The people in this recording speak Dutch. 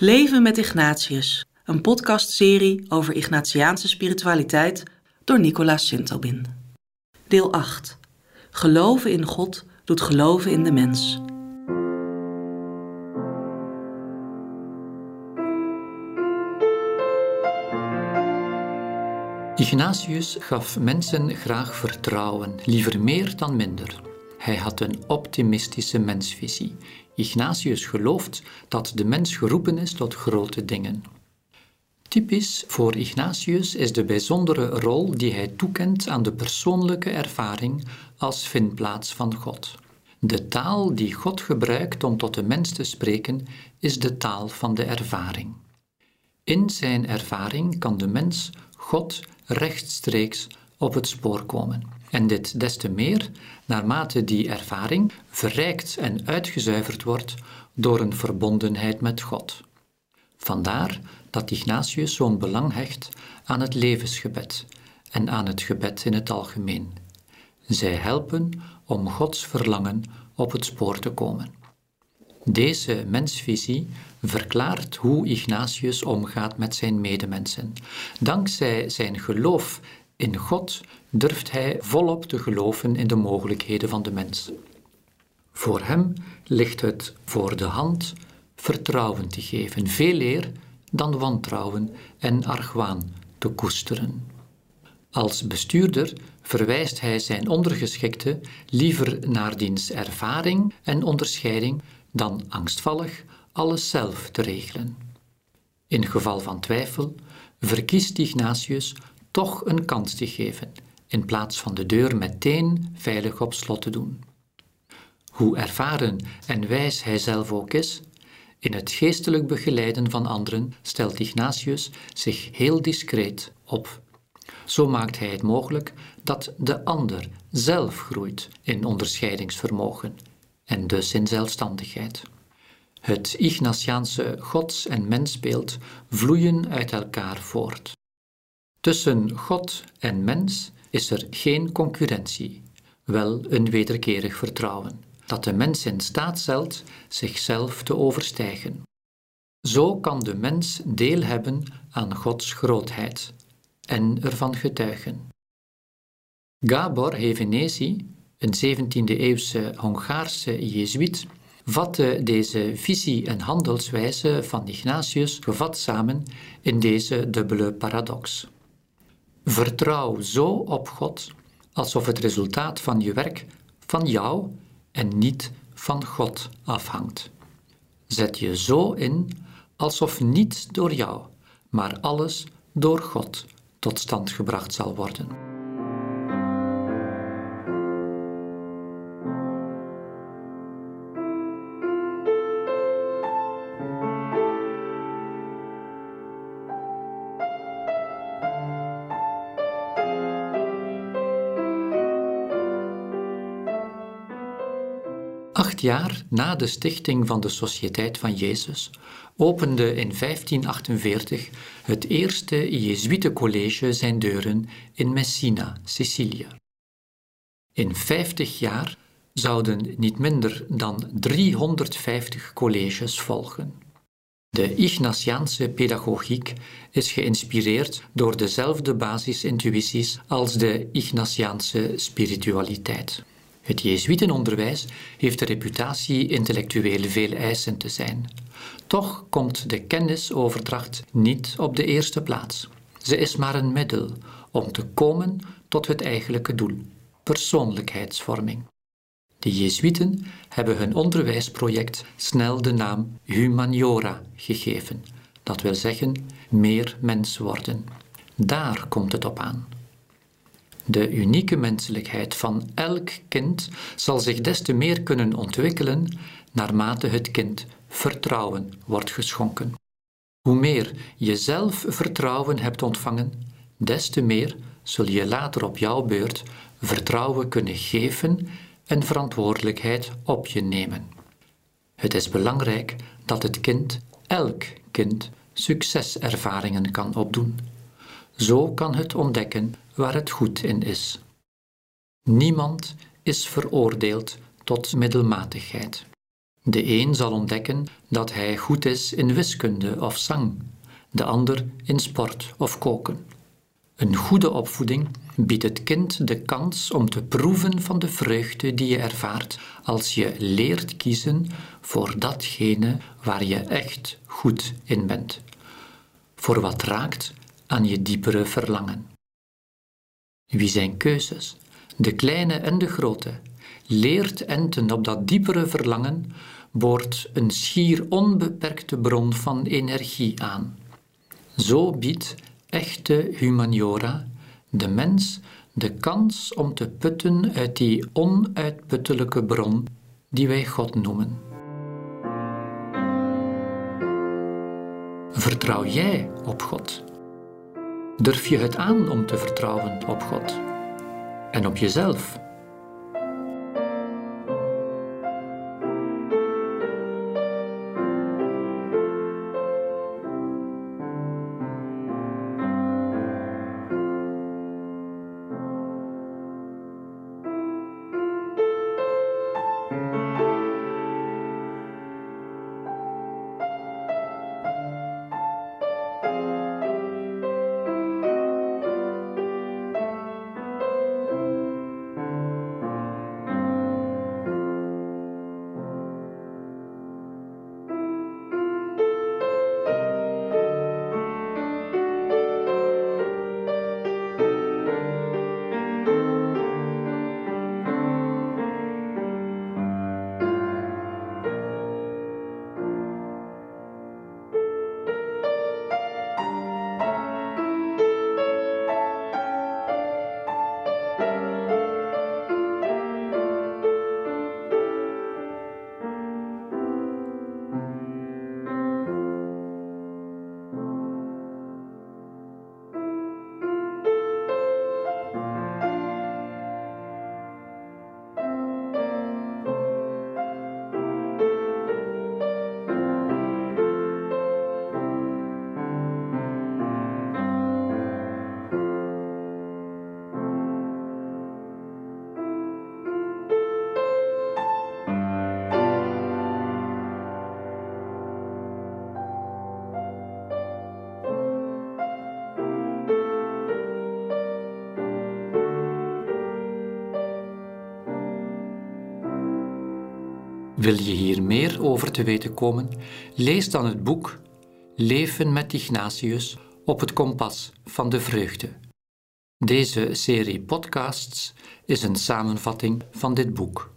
Leven met Ignatius, een podcastserie over Ignatiaanse spiritualiteit door Nicolaas Sintobin. Deel 8. Geloven in God doet geloven in de mens. Ignatius gaf mensen graag vertrouwen, liever meer dan minder. Hij had een optimistische mensvisie. Ignatius gelooft dat de mens geroepen is tot grote dingen. Typisch voor Ignatius is de bijzondere rol die hij toekent aan de persoonlijke ervaring als vindplaats van God. De taal die God gebruikt om tot de mens te spreken is de taal van de ervaring. In zijn ervaring kan de mens God rechtstreeks op het spoor komen. En dit des te meer naarmate die ervaring verrijkt en uitgezuiverd wordt door een verbondenheid met God. Vandaar dat Ignatius zo'n belang hecht aan het levensgebed en aan het gebed in het algemeen. Zij helpen om Gods verlangen op het spoor te komen. Deze mensvisie verklaart hoe Ignatius omgaat met zijn medemensen. Dankzij zijn geloof in God durft hij volop te geloven in de mogelijkheden van de mens. Voor hem ligt het voor de hand vertrouwen te geven, veel eer dan wantrouwen en argwaan te koesteren. Als bestuurder verwijst hij zijn ondergeschikte liever naar diens ervaring en onderscheiding dan angstvallig alles zelf te regelen. In geval van twijfel verkiest Ignatius toch een kans te geven, in plaats van de deur meteen veilig op slot te doen. Hoe ervaren en wijs hij zelf ook is, in het geestelijk begeleiden van anderen stelt Ignatius zich heel discreet op. Zo maakt hij het mogelijk dat de ander zelf groeit in onderscheidingsvermogen en dus in zelfstandigheid. Het Ignatiaanse gods- en mensbeeld vloeien uit elkaar voort. Tussen God en mens is er geen concurrentie, wel een wederkerig vertrouwen, dat de mens in staat stelt zichzelf te overstijgen. Zo kan de mens deel hebben aan Gods grootheid en ervan getuigen. Gabor Hevenesi, een 17e-eeuwse Hongaarse Jezuïet, vatte deze visie en handelswijze van Ignatius gevat samen in deze dubbele paradox. Vertrouw zo op God alsof het resultaat van je werk van jou en niet van God afhangt. Zet je zo in alsof niets door jou, maar alles door God tot stand gebracht zal worden. Jaar na de stichting van de Sociëteit van Jezus opende in 1548 het eerste Jezuïetencollege zijn deuren in Messina, Sicilië. In 50 jaar zouden niet minder dan 350 colleges volgen. De Ignatiaanse pedagogiek is geïnspireerd door dezelfde basisintuïties als de Ignatiaanse spiritualiteit. Het Jezuïtenonderwijs heeft de reputatie intellectueel veel eisend te zijn. Toch komt de kennisoverdracht niet op de eerste plaats. Ze is maar een middel om te komen tot het eigenlijke doel: persoonlijkheidsvorming. De Jezuïten hebben hun onderwijsproject snel de naam Humaniora gegeven, dat wil zeggen meer mens worden. Daar komt het op aan. De unieke menselijkheid van elk kind zal zich des te meer kunnen ontwikkelen naarmate het kind vertrouwen wordt geschonken. Hoe meer je zelf vertrouwen hebt ontvangen, des te meer zul je later op jouw beurt vertrouwen kunnen geven en verantwoordelijkheid op je nemen. Het is belangrijk dat het kind, elk kind, succeservaringen kan opdoen. Zo kan het ontdekken waar het goed in is. Niemand is veroordeeld tot middelmatigheid. De een zal ontdekken dat hij goed is in wiskunde of zang, de ander in sport of koken. Een goede opvoeding biedt het kind de kans om te proeven van de vreugde die je ervaart als je leert kiezen voor datgene waar je echt goed in bent, voor wat raakt aan je diepere verlangen. Wie zijn keuzes, de kleine en de grote, leert enten op dat diepere verlangen, boort een schier onbeperkte bron van energie aan. Zo biedt echte humaniora de mens de kans om te putten uit die onuitputtelijke bron die wij God noemen. Vertrouw jij op God? Durf je het aan om te vertrouwen op God en op jezelf? Wil je hier meer over te weten komen? Lees dan het boek Leven met Ignatius op het kompas van de vreugde. Deze serie podcasts is een samenvatting van dit boek.